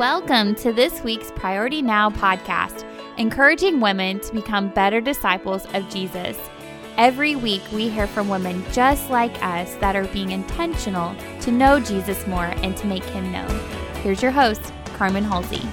Welcome to this week's Priority Now podcast, encouraging women to become better disciples of Jesus. Every week, we hear from women just like us that are being intentional to know Jesus more and to make him known. Here's your host, Carmen Halsey.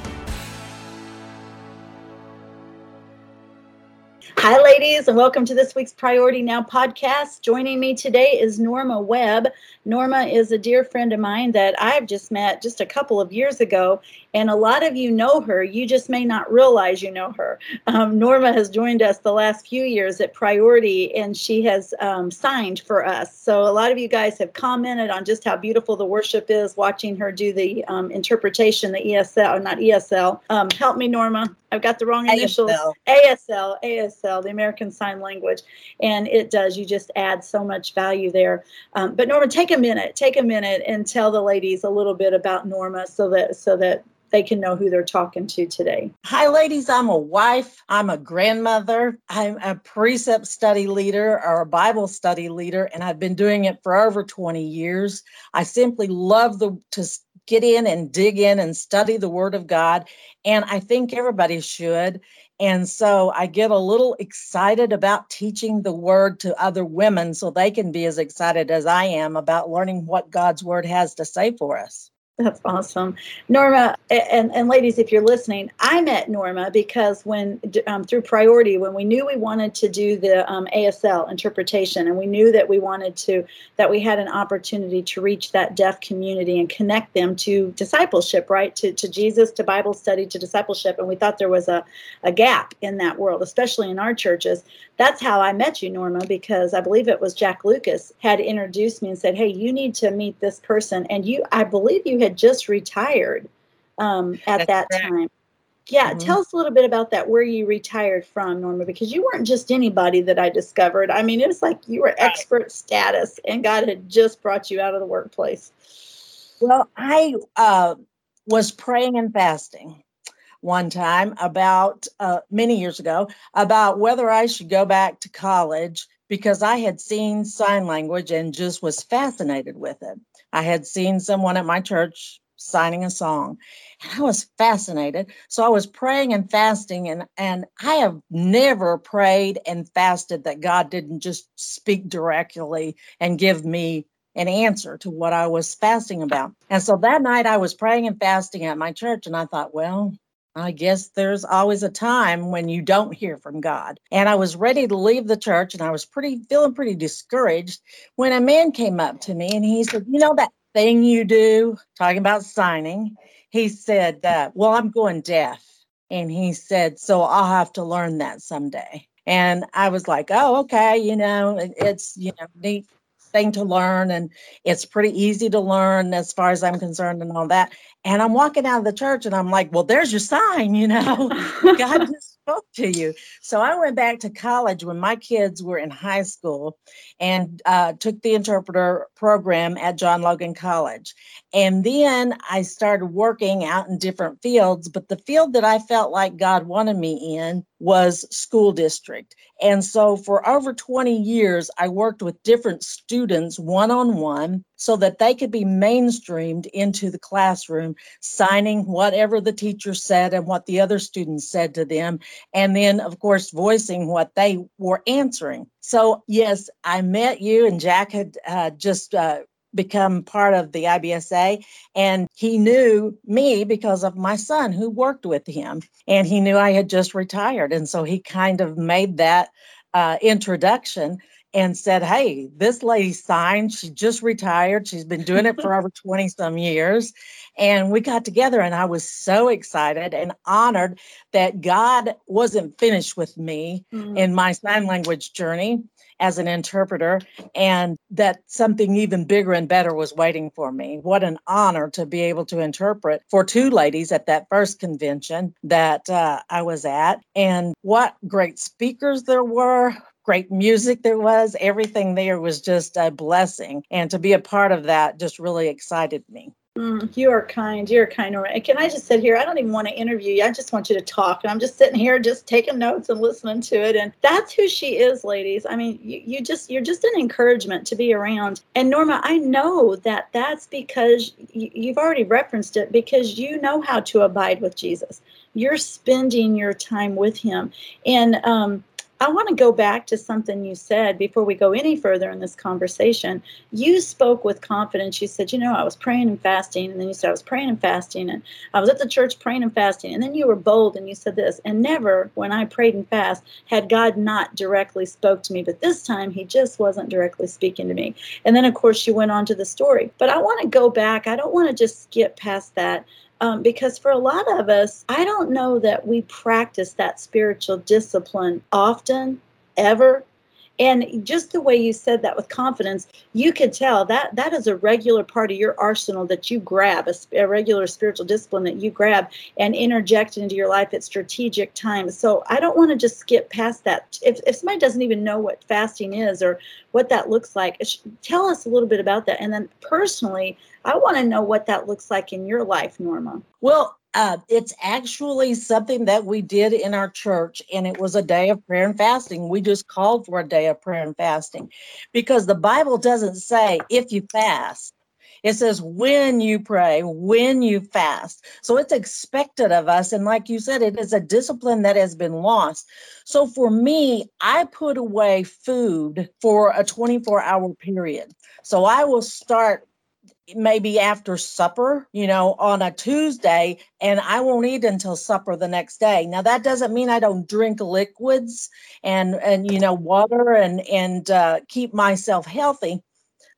Ladies, and welcome to this week's Priority Now podcast. Joining me today is Norma Webb. Norma is a dear friend of mine that I've just met just a couple of years ago, and a lot of you know her. You just may not realize you know her. Um, Norma has joined us the last few years at Priority, and she has um, signed for us. So a lot of you guys have commented on just how beautiful the worship is, watching her do the um, interpretation, the ESL, not ESL. Um, help me, Norma. I've got the wrong initials. ASL. ASL, ASL, the American Sign Language, and it does. You just add so much value there. Um, but Norma, take a minute, take a minute, and tell the ladies a little bit about Norma, so that so that they can know who they're talking to today. Hi, ladies. I'm a wife. I'm a grandmother. I'm a precept study leader or a Bible study leader, and I've been doing it for over 20 years. I simply love the to get in and dig in and study the Word of God. And I think everybody should. And so I get a little excited about teaching the Word to other women so they can be as excited as I am about learning what God's Word has to say for us. That's awesome. Norma, and, and ladies, if you're listening, I met Norma because when, um, through Priority, when we knew we wanted to do the um, ASL interpretation and we knew that we wanted to, that we had an opportunity to reach that deaf community and connect them to discipleship, right? To, to Jesus, to Bible study, to discipleship. And we thought there was a, a gap in that world, especially in our churches. That's how I met you, Norma, because I believe it was Jack Lucas had introduced me and said, Hey, you need to meet this person. And you, I believe you had had just retired um, at That's that correct. time. Yeah, mm-hmm. tell us a little bit about that, where you retired from, Norma, because you weren't just anybody that I discovered. I mean, it was like you were expert status, and God had just brought you out of the workplace. Well, I uh, was praying and fasting one time about uh, many years ago about whether I should go back to college because I had seen sign language and just was fascinated with it. I had seen someone at my church signing a song and I was fascinated. So I was praying and fasting and and I have never prayed and fasted that God didn't just speak directly and give me an answer to what I was fasting about. And so that night I was praying and fasting at my church and I thought, well, I guess there's always a time when you don't hear from God. And I was ready to leave the church and I was pretty feeling pretty discouraged when a man came up to me and he said, You know that thing you do, talking about signing? He said, uh, Well, I'm going deaf. And he said, So I'll have to learn that someday. And I was like, Oh, okay, you know, it's, you know, neat thing to learn and it's pretty easy to learn as far as I'm concerned and all that. And I'm walking out of the church and I'm like, well, there's your sign, you know, God just spoke to you. So I went back to college when my kids were in high school and uh, took the interpreter program at John Logan College. And then I started working out in different fields, but the field that I felt like God wanted me in was school district. And so for over 20 years, I worked with different students one on one so that they could be mainstreamed into the classroom, signing whatever the teacher said and what the other students said to them, and then, of course, voicing what they were answering. So, yes, I met you, and Jack had uh, just uh, become part of the IBSA. And he knew me because of my son who worked with him. And he knew I had just retired. And so he kind of made that uh, introduction and said, Hey, this lady signed. She just retired. She's been doing it for over 20 some years. And we got together, and I was so excited and honored that God wasn't finished with me mm-hmm. in my sign language journey as an interpreter, and that something even bigger and better was waiting for me. What an honor to be able to interpret for two ladies at that first convention that uh, I was at. And what great speakers there were, great music there was. Everything there was just a blessing. And to be a part of that just really excited me. Mm, you are kind. You're kind. Can I just sit here? I don't even want to interview you. I just want you to talk. And I'm just sitting here, just taking notes and listening to it. And that's who she is, ladies. I mean, you, you just, you're just an encouragement to be around. And Norma, I know that that's because you, you've already referenced it because you know how to abide with Jesus. You're spending your time with him. And, um, I want to go back to something you said before we go any further in this conversation. You spoke with confidence. You said, You know, I was praying and fasting. And then you said, I was praying and fasting. And I was at the church praying and fasting. And then you were bold and you said this. And never, when I prayed and fast, had God not directly spoke to me. But this time, He just wasn't directly speaking to me. And then, of course, you went on to the story. But I want to go back. I don't want to just skip past that um, because for a lot of us, I don't know that we practice that spiritual discipline often, ever. And just the way you said that with confidence, you could tell that that is a regular part of your arsenal that you grab, a, a, regular spiritual discipline that you grab and interject into your life at strategic times. So I don't want to just skip past that. If, if somebody doesn't even know what fasting is or what that looks like, tell us a little bit about that. And then personally, I want to know what that looks like in your life, Norma. Well, uh, it's actually something that we did in our church, and it was a day of prayer and fasting. We just called for a day of prayer and fasting because the Bible doesn't say if you fast, it says when you pray, when you fast. So it's expected of us. And like you said, it is a discipline that has been lost. So for me, I put away food for a 24 hour period. So I will start maybe after supper, you know, on a Tuesday, and I won't eat until supper the next day. Now that doesn't mean I don't drink liquids and and you know water and and uh, keep myself healthy,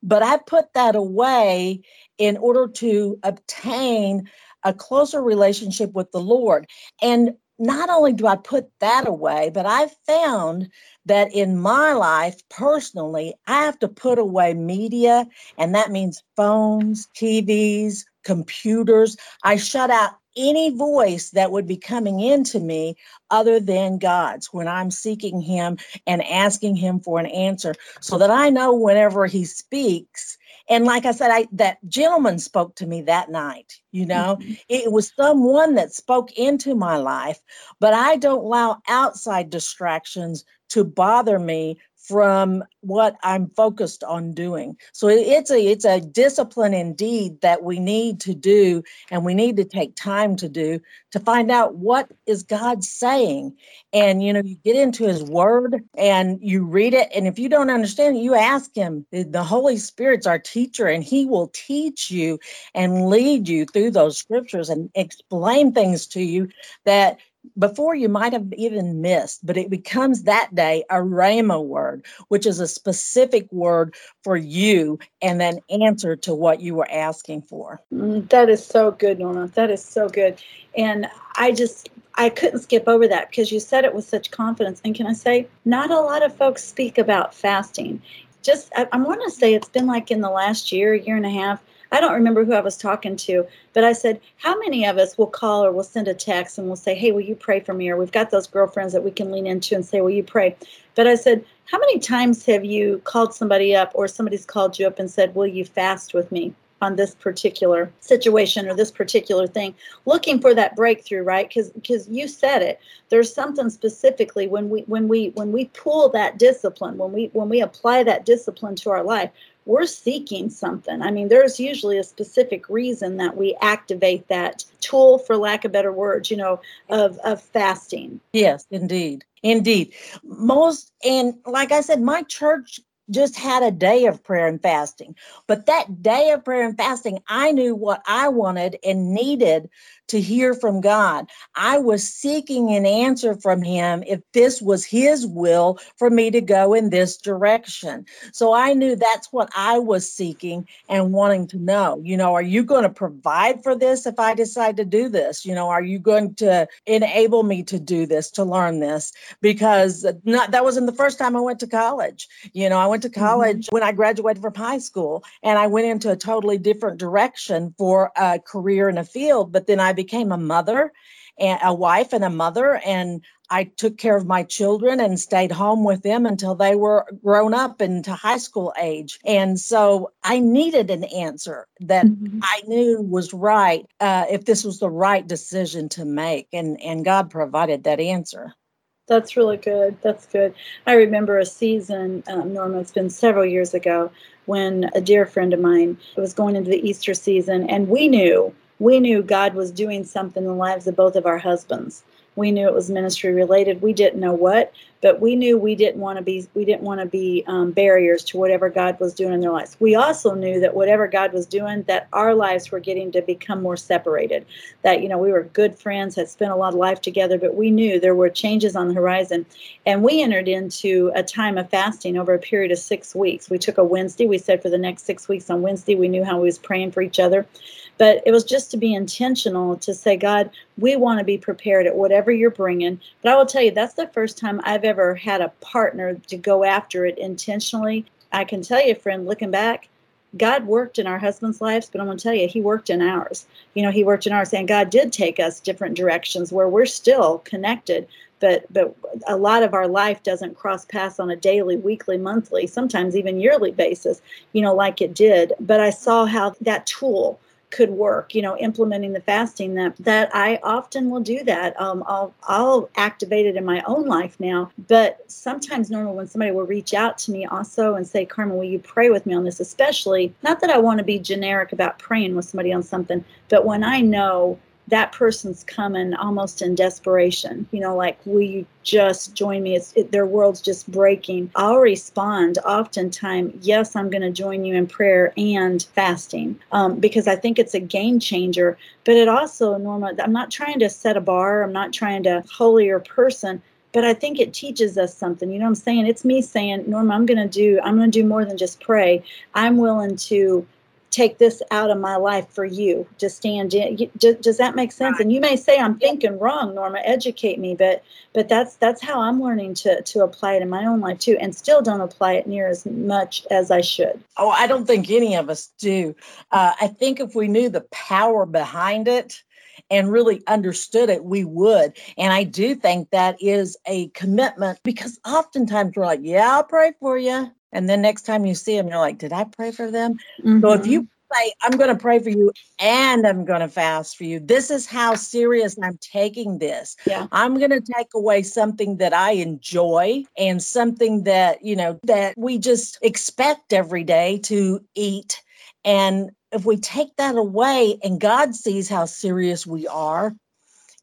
but I put that away in order to obtain a closer relationship with the Lord. And not only do I put that away, but I've found that in my life personally, I have to put away media, and that means phones, TVs, computers. I shut out any voice that would be coming into me other than God's when I'm seeking Him and asking Him for an answer so that I know whenever He speaks. And like I said, I that gentleman spoke to me that night, you know, mm-hmm. it was someone that spoke into my life, but I don't allow outside distractions to bother me from what I'm focused on doing. So it's a it's a discipline indeed that we need to do and we need to take time to do to find out what is God saying. And you know, you get into his word and you read it and if you don't understand it, you ask him. The Holy Spirit's our teacher and he will teach you and lead you through those scriptures and explain things to you that before you might have even missed, but it becomes that day a rhema word, which is a specific word for you and an answer to what you were asking for. Mm, that is so good, Norma. That is so good. And I just, I couldn't skip over that because you said it with such confidence. And can I say, not a lot of folks speak about fasting. Just, I, I want to say it's been like in the last year, year and a half, I don't remember who I was talking to, but I said, How many of us will call or will send a text and we'll say, Hey, will you pray for me? Or we've got those girlfriends that we can lean into and say, Will you pray? But I said, How many times have you called somebody up or somebody's called you up and said, Will you fast with me? on this particular situation or this particular thing looking for that breakthrough right because because you said it there's something specifically when we when we when we pull that discipline when we when we apply that discipline to our life we're seeking something. I mean, there's usually a specific reason that we activate that tool, for lack of better words, you know, of, of fasting. Yes, indeed. Indeed. Most, and like I said, my church just had a day of prayer and fasting. But that day of prayer and fasting, I knew what I wanted and needed to hear from God. I was seeking an answer from Him if this was His will for me to go in this direction. So I knew that's what I was seeking and wanting to know. You know, are you going to provide for this if I decide to do this? You know, are you going to enable me to do this, to learn this? Because uh, not, that wasn't the first time I went to college. You know, I went went to college mm-hmm. when I graduated from high school, and I went into a totally different direction for a career in a field. But then I became a mother and a wife and a mother and I took care of my children and stayed home with them until they were grown up into high school age. And so I needed an answer that mm-hmm. I knew was right uh, if this was the right decision to make. And, and God provided that answer. That's really good. That's good. I remember a season, um, Norma, it's been several years ago, when a dear friend of mine was going into the Easter season, and we knew we knew God was doing something in the lives of both of our husbands. We knew it was ministry related. We didn't know what, but we knew we didn't want to be we didn't want to be um, barriers to whatever God was doing in their lives. We also knew that whatever God was doing, that our lives were getting to become more separated. That you know we were good friends, had spent a lot of life together, but we knew there were changes on the horizon, and we entered into a time of fasting over a period of six weeks. We took a Wednesday. We said for the next six weeks on Wednesday, we knew how we was praying for each other but it was just to be intentional to say god we want to be prepared at whatever you're bringing but i will tell you that's the first time i've ever had a partner to go after it intentionally i can tell you friend looking back God worked in our husbands' lives, but I'm going to tell you, He worked in ours. You know, He worked in ours, and God did take us different directions where we're still connected, but but a lot of our life doesn't cross paths on a daily, weekly, monthly, sometimes even yearly basis. You know, like it did. But I saw how that tool could work you know implementing the fasting that that i often will do that. Um, i'll i'll activate it in my own life now. But sometimes Norma when somebody will reach out to me also and say carmen will you pray with me on this? Especially not that i want to be generic about praying with somebody on something but when i know that person's coming almost in desperation you know like will you just join me it's it, their world's just breaking i'll respond oftentimes yes i'm going to join you in prayer and fasting um, because i think it's a game changer but it also norma i'm not trying to set a bar i'm not trying to holier person but I think it teaches us something. You know what I'm saying? It's me saying, Norma, I'm going to do, I'm going to do more than just pray. I'm willing to take this out of my life for you to stand in. Does, does that make sense? And you may say i'm thinking wrong norma educate me but but that's that's how i'm learning to to apply it in my own life too and still don't apply it near as much as i should. Oh i don't think any of us do. Uh, i think if we knew the power behind it and really understood it, we would. And I do think that is a commitment because oftentimes we're like, yeah, I'll pray for you. And then next time you see them, you're like, did I pray for them? Mm-hmm. So if you mm-hmm. say, I'm going to pray for you and I'm going to fast for you, this is how serious I'm taking this. Yeah. I'm going to take away something that I enjoy and something that, you know, that we just expect every day to eat. And if we take that away and God sees how serious we are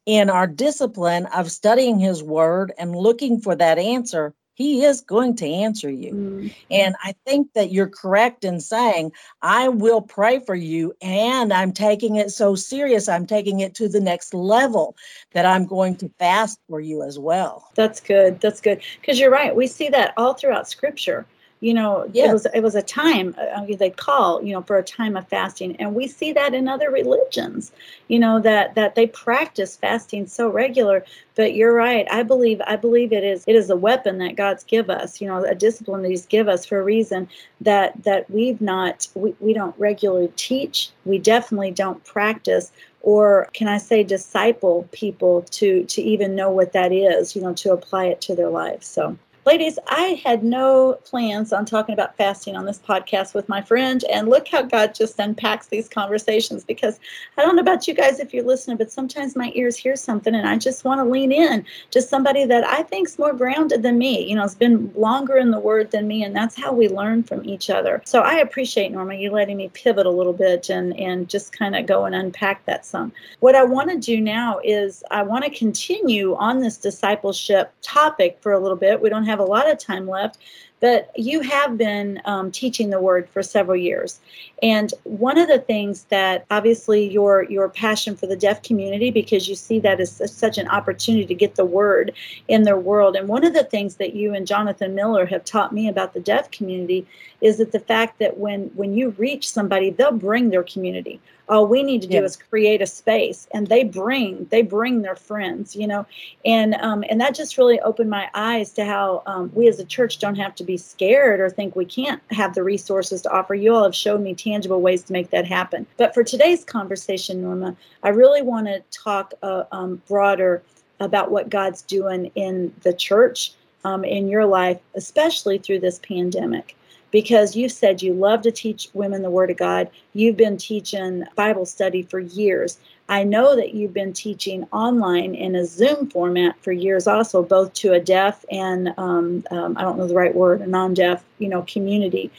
in our discipline of studying his word and looking for that answer, he is going to answer you. Mm. And I think that you're correct in saying, I will pray for you. And I'm taking it so serious. I'm taking it to the next level that I'm going to fast for you as well. That's good. That's good. Because you're right. We see that all throughout scripture you know yes. it was it was a time uh, they call you know for a time of fasting and we see that in other religions you know that that they practice fasting so regular but you're right i believe i believe it is it is a weapon that god's give us you know a discipline that he's give us for a reason that that we've not we, we don't regularly teach we definitely don't practice or can i say disciple people to to even know what that is you know to apply it to their lives so Ladies, I had no plans on talking about fasting on this podcast with my friend, and look how God just unpacks these conversations because I don't know about you guys if you're listening, but sometimes my ears hear something and I just want to lean in to somebody that I think's more grounded than me. You know, has been longer in the word than me, and that's how we learn from each other. So I appreciate, Norma, you letting me pivot a little bit and, and just kind of go and unpack that some. What I want to do now is I want to continue on this discipleship topic for a little bit. We don't have have a lot of time left, but you have been um, teaching the word for several years. And one of the things that obviously your your passion for the deaf community, because you see that as such an opportunity to get the word in their world. And one of the things that you and Jonathan Miller have taught me about the deaf community is that the fact that when when you reach somebody, they'll bring their community all we need to do is create a space and they bring they bring their friends you know and um, and that just really opened my eyes to how um, we as a church don't have to be scared or think we can't have the resources to offer. You all have showed me tangible ways to make that happen. But for today's conversation, Norma, I really want to talk uh, um, broader about what God's doing in the church, um, in your life, especially through this pandemic. Because you said you love to teach women the Word of God. You've been teaching Bible study for years. I know that you've been teaching online in a Zoom format for years, also both to a deaf and um, um, I don't know the right word, a non-deaf, you know, community.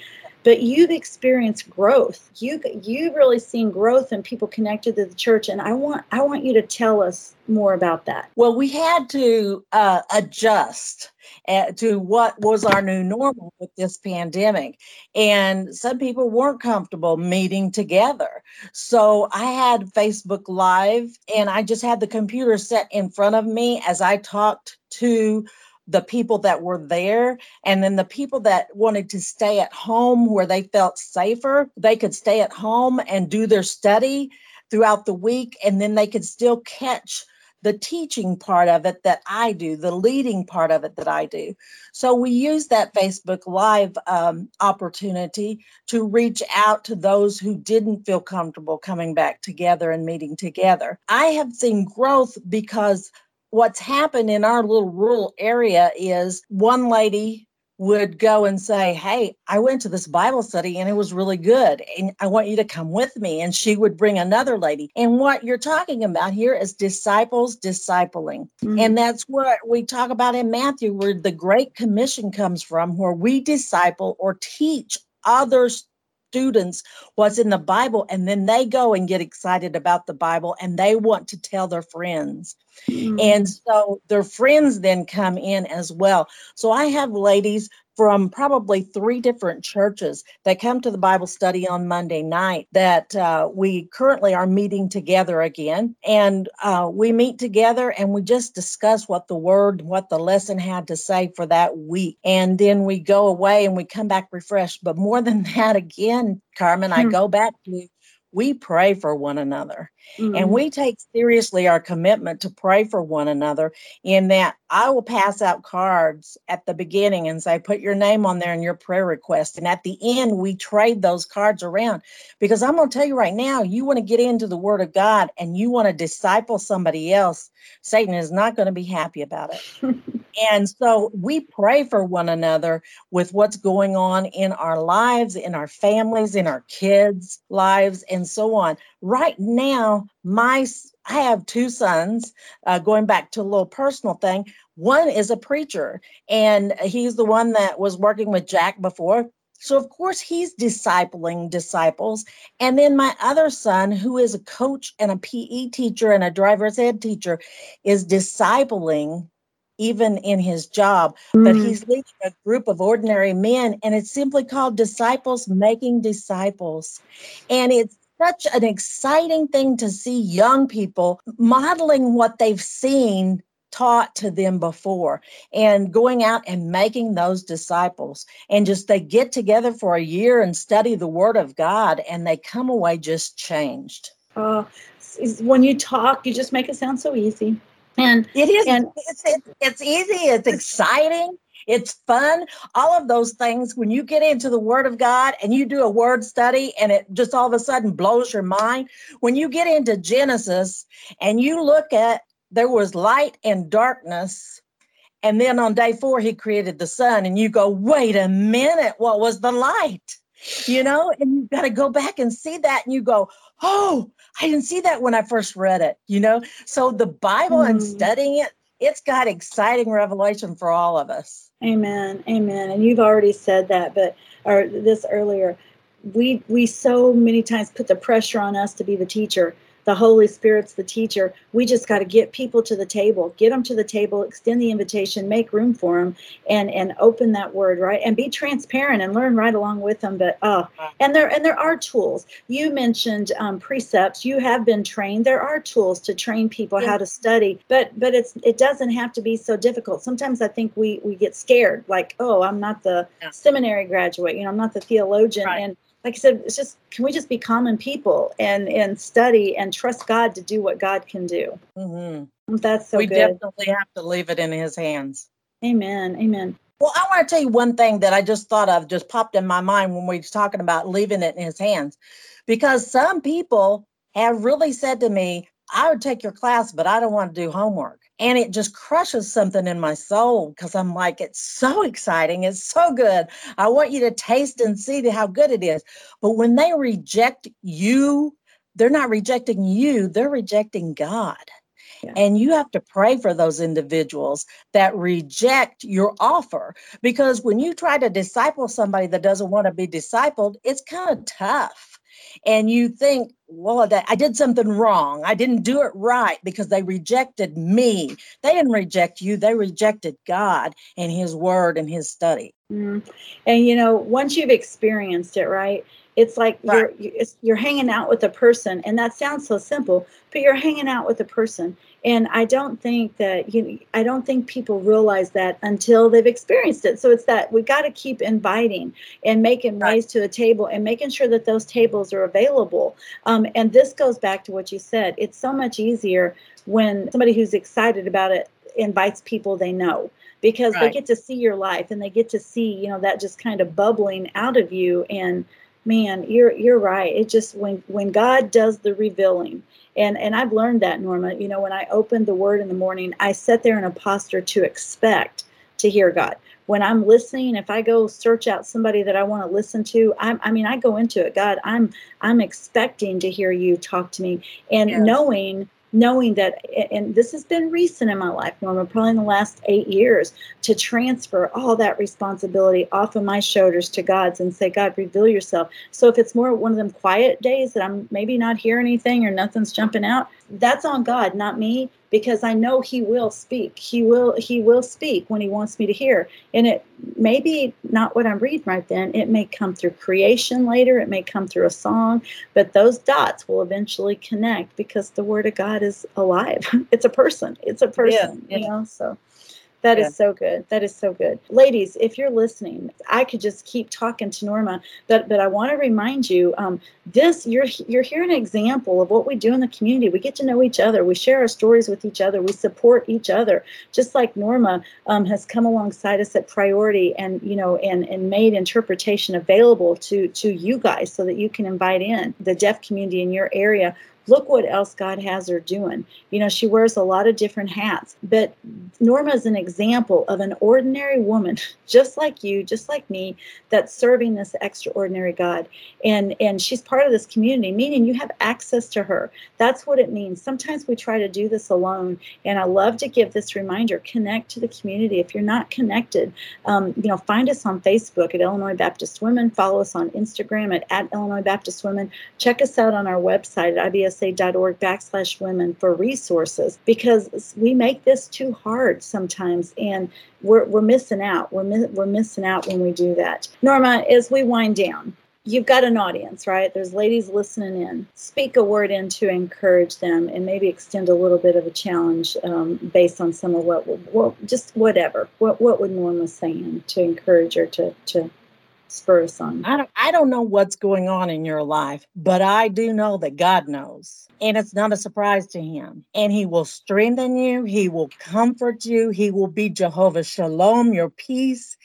But you've experienced growth. You you've really seen growth and people connected to the church, and I want I want you to tell us more about that. Well, we had to uh, adjust uh, to what was our new normal with this pandemic. And some people weren't comfortable meeting together. So I had Facebook Live and I just had the computer set in front of me as I talked to the people that were there and then the people that wanted to stay at home where they felt safer they could stay at home and do their study throughout the week and then they could still catch the teaching part of it that I do, the leading part of it that I do. So we use that Facebook Live um, opportunity to reach out to those who didn't feel comfortable coming back together and meeting together. I have seen growth because what's happened in our little rural area is one lady would go and say, Hey, I went to this Bible study and it was really good. And I want you to come with me. And she would bring another lady. And what you're talking about here is disciples discipling. Mm-hmm. And that's what we talk about in Matthew, where the Great Commission comes from, where we disciple or teach others students what's in the Bible, and then they go and get excited about the Bible and they want to tell their friends. Mm-hmm. And so their friends then come in as well. So I have ladies from probably three different churches that come to the Bible study on Monday night that uh, we currently are meeting together again. And uh, we meet together and we just discuss what the word, what the lesson had to say for that week. And then we go away and we come back refreshed. But more than that, again, Carmen, I hmm. go back to we pray for one another mm-hmm. and we take seriously our commitment to pray for one another in that I will pass out cards at the beginning and say, put your name on there and your prayer request. And at the end, we trade those cards around because I'm going to tell you right now, you want to get into the word of God and you want to disciple somebody else. Satan is not going to be happy about it. and so we pray for one another with what's going on in our lives, in our families, in our kids' lives, and so on. Right now, my I have two sons. Uh, going back to a little personal thing, one is a preacher, and he's the one that was working with Jack before. So, of course, he's discipling disciples. And then my other son, who is a coach and a PE teacher and a driver's ed teacher, is discipling even in his job. Mm. But he's leading a group of ordinary men, and it's simply called Disciples Making Disciples. And it's such an exciting thing to see young people modeling what they've seen taught to them before and going out and making those disciples. And just they get together for a year and study the word of god and they come away just changed. Uh, when you talk you just make it sound so easy. And it is. and it's, it's, it's easy. It's exciting it's fun. All of those things, when you get into the Word of God and you do a word study and it just all of a sudden blows your mind. When you get into Genesis and you look at there was light and darkness. And then on day four, he created the sun, and you go, wait a minute, what was the light? You know, and you've got to go back and see that, and you go, oh, I didn't see that when I first read it, you know? So the Bible mm. and studying it, it's got exciting revelation for all of us. Amen. Amen. And you've already said that, but or this earlier. We we so many times put the pressure on us to be the teacher the Holy Spirit's the teacher. We just got to get people to the table, get them to the table, extend the invitation, make room for them, and and open that word right, and be transparent and learn right along with them. But uh, and there and there are tools. You mentioned um, precepts. You have been trained. There are tools to train people how to study, but but it's it doesn't have to be so difficult. Sometimes I think we we get scared, like oh, I'm not the yeah. seminary graduate, you know, I'm not the theologian, right. and like I said, it's just can we just be common people and and study and trust God to do what God can do? Mm-hmm. That's so we good. definitely have to leave it in His hands. Amen. Amen. Well, I want to tell you one thing that I just thought of, just popped in my mind when we were talking about leaving it in his hands. Because some people have really said to me, I would take your class, but I don't want to do homework. And it just crushes something in my soul because I'm like, it's so exciting. It's so good. I want you to taste and see how good it is. But when they reject you, they're not rejecting you, they're rejecting God. Yeah. And you have to pray for those individuals that reject your offer because when you try to disciple somebody that doesn't want to be discipled, it's kind of tough. And you think, well, I did something wrong. I didn't do it right because they rejected me. They didn't reject you, they rejected God and His Word and His study. Mm. And you know, once you've experienced it, right? It's like right. you're you're hanging out with a person, and that sounds so simple, but you're hanging out with a person. And I don't think that you I don't think people realize that until they've experienced it. So it's that we got to keep inviting and making right. ways to the table and making sure that those tables are available. Um, and this goes back to what you said. It's so much easier when somebody who's excited about it invites people they know because right. they get to see your life and they get to see you know that just kind of bubbling out of you and man you're you're right. It just when when god does the revealing and and i've learned that norma you know when i open the word in the morning i sit there in a posture to expect to hear god. When i'm listening if i go search out somebody that i want to listen to I'm, i mean i go into it god i'm i'm expecting to hear you talk to me. And yes. knowing knowing that, and this has been recent in my life, Norma, probably in the last eight years, to transfer all that responsibility off of my shoulders to God's and say, God, reveal yourself. So if it's more one of them quiet days that I'm maybe not hearing anything or nothing's jumping out, that's on God, not me because I know he will speak. He will he will speak when he wants me to hear. And it may be not what I'm reading right then. It may come through creation later, it may come through a song, but those dots will eventually connect because the word of God is alive. it's a person. It's a person, yeah, yeah. you know. So that yeah. is so good. That is so good. Ladies, if you're listening, I could just keep talking to Norma, but but I want to remind you, um, this you're you're hearing an example of what we do in the community. We get to know each other. We share our stories with each other. We support each other. Just like Norma um, has come alongside us at Priority and you know and and made interpretation available to to you guys so that you can invite in the deaf community in your area look what else God has her doing. You know, she wears a lot of different hats. But Norma is an example of an ordinary woman, just like you, just like me, that's serving this extraordinary God. And and she's part of this community, meaning you have access to her. That's what it means. Sometimes we try to do this alone. And I love to give this reminder: connect to the community. If you're not connected, um, you know, find us on Facebook at Illinois Baptist Women. Follow us on Instagram at, at Illinois Baptist Women. Check us out on our website at IBS usa.org backslash women for resources because we make this too hard sometimes and we're, we're missing out. We're, mi- we're missing out when we do that. Norma, as we wind down, you've got an audience, right? There's ladies listening in. Speak a word in to encourage them and maybe extend a little bit of a challenge um, based on some of what, what, just whatever. What, what would Norma saying to encourage her to, to spur us on. I don't I don't know what's going on in your life, but I do know that God knows. And it's not a surprise to him. And he will strengthen you, he will comfort you, he will be Jehovah Shalom, your peace.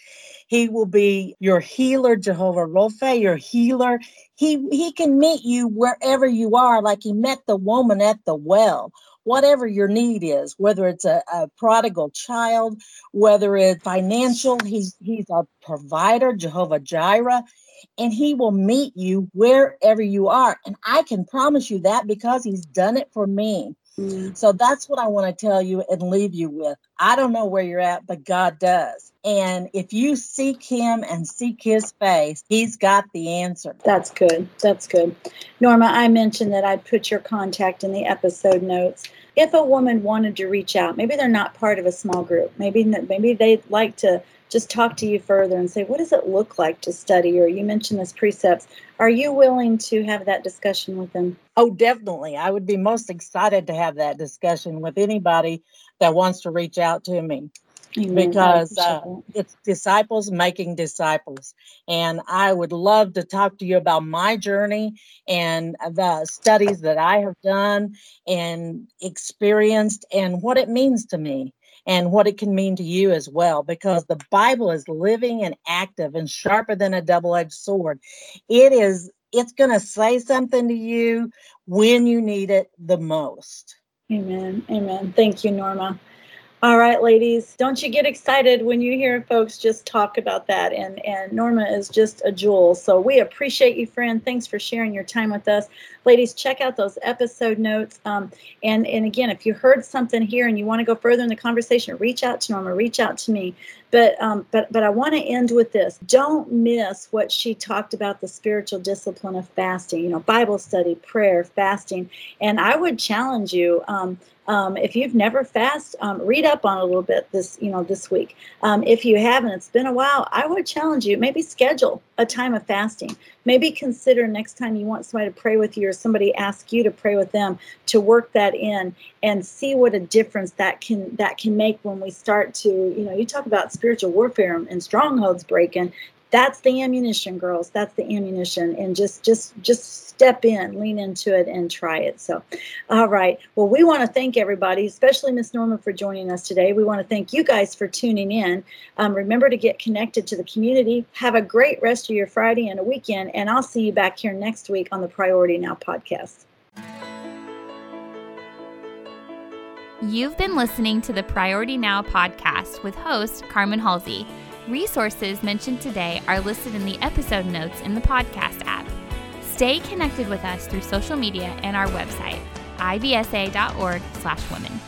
He will be your healer, Jehovah Rapha, your healer. He he can meet you wherever you are, like he met the woman at the well whatever your need is, whether it's a, a prodigal child, whether it's financial, he's, he's a provider, Jehovah Jireh, and he will meet you wherever you are. And I can promise you that because he's done it for me. Mm. So that's what I want to tell you and leave you with. I don't know where you're at, but God does. And if you seek him and seek his face, he's got the answer. That's good. That's good. Norma, I mentioned that I'd put your contact in the episode notes. If a woman wanted to reach out, maybe they're not part of a small group. Maybe maybe they'd like to just talk to you further and say, what does it look like to study? Or you mentioned this precepts. Are you willing to have that discussion with them? Oh, definitely. I would be most excited to have that discussion with anybody that wants to reach out to me. Amen. Because uh, it's disciples making disciples. And I would love to talk to you about my journey and the studies that I have done and experienced and what it means to me and what it can mean to you as well, because the Bible is living and active and sharper than a double edged sword. It is, it's going to say something to you when you need it the most. Amen. Amen. Thank you, Norma. All right, ladies, don't you get excited when you hear folks just talk about that? And and Norma is just a jewel. So we appreciate you, friend. Thanks for sharing your time with us, ladies. Check out those episode notes. Um, and and again, if you heard something here and you want to go further in the conversation, reach out to Norma. Reach out to me. But um, but but I want to end with this. Don't miss what she talked about the spiritual discipline of fasting. You know, Bible study, prayer, fasting. And I would challenge you. Um, um, if you've never fast, um, read up on a little bit this, you know, this week. Um, if you haven't, it's been a while. I would challenge you. Maybe schedule a time of fasting. Maybe consider next time you want somebody to pray with you, or somebody ask you to pray with them, to work that in and see what a difference that can that can make when we start to, you know, you talk about spiritual warfare and strongholds breaking that's the ammunition girls. That's the ammunition and just just just step in lean into it and try it. So all right. Well we want to thank everybody especially miss norma for joining us today. We want to thank you guys for tuning in. Um, remember to get connected to the community. Have a great rest of your friday and a weekend and i'll see you back here next week on the priority now podcast. You've been listening to the Priority Now podcast with host Carmen Halsey. Resources mentioned today are listed in the episode notes in the podcast app. Stay connected with us through social media and our website, ibsa.org/women.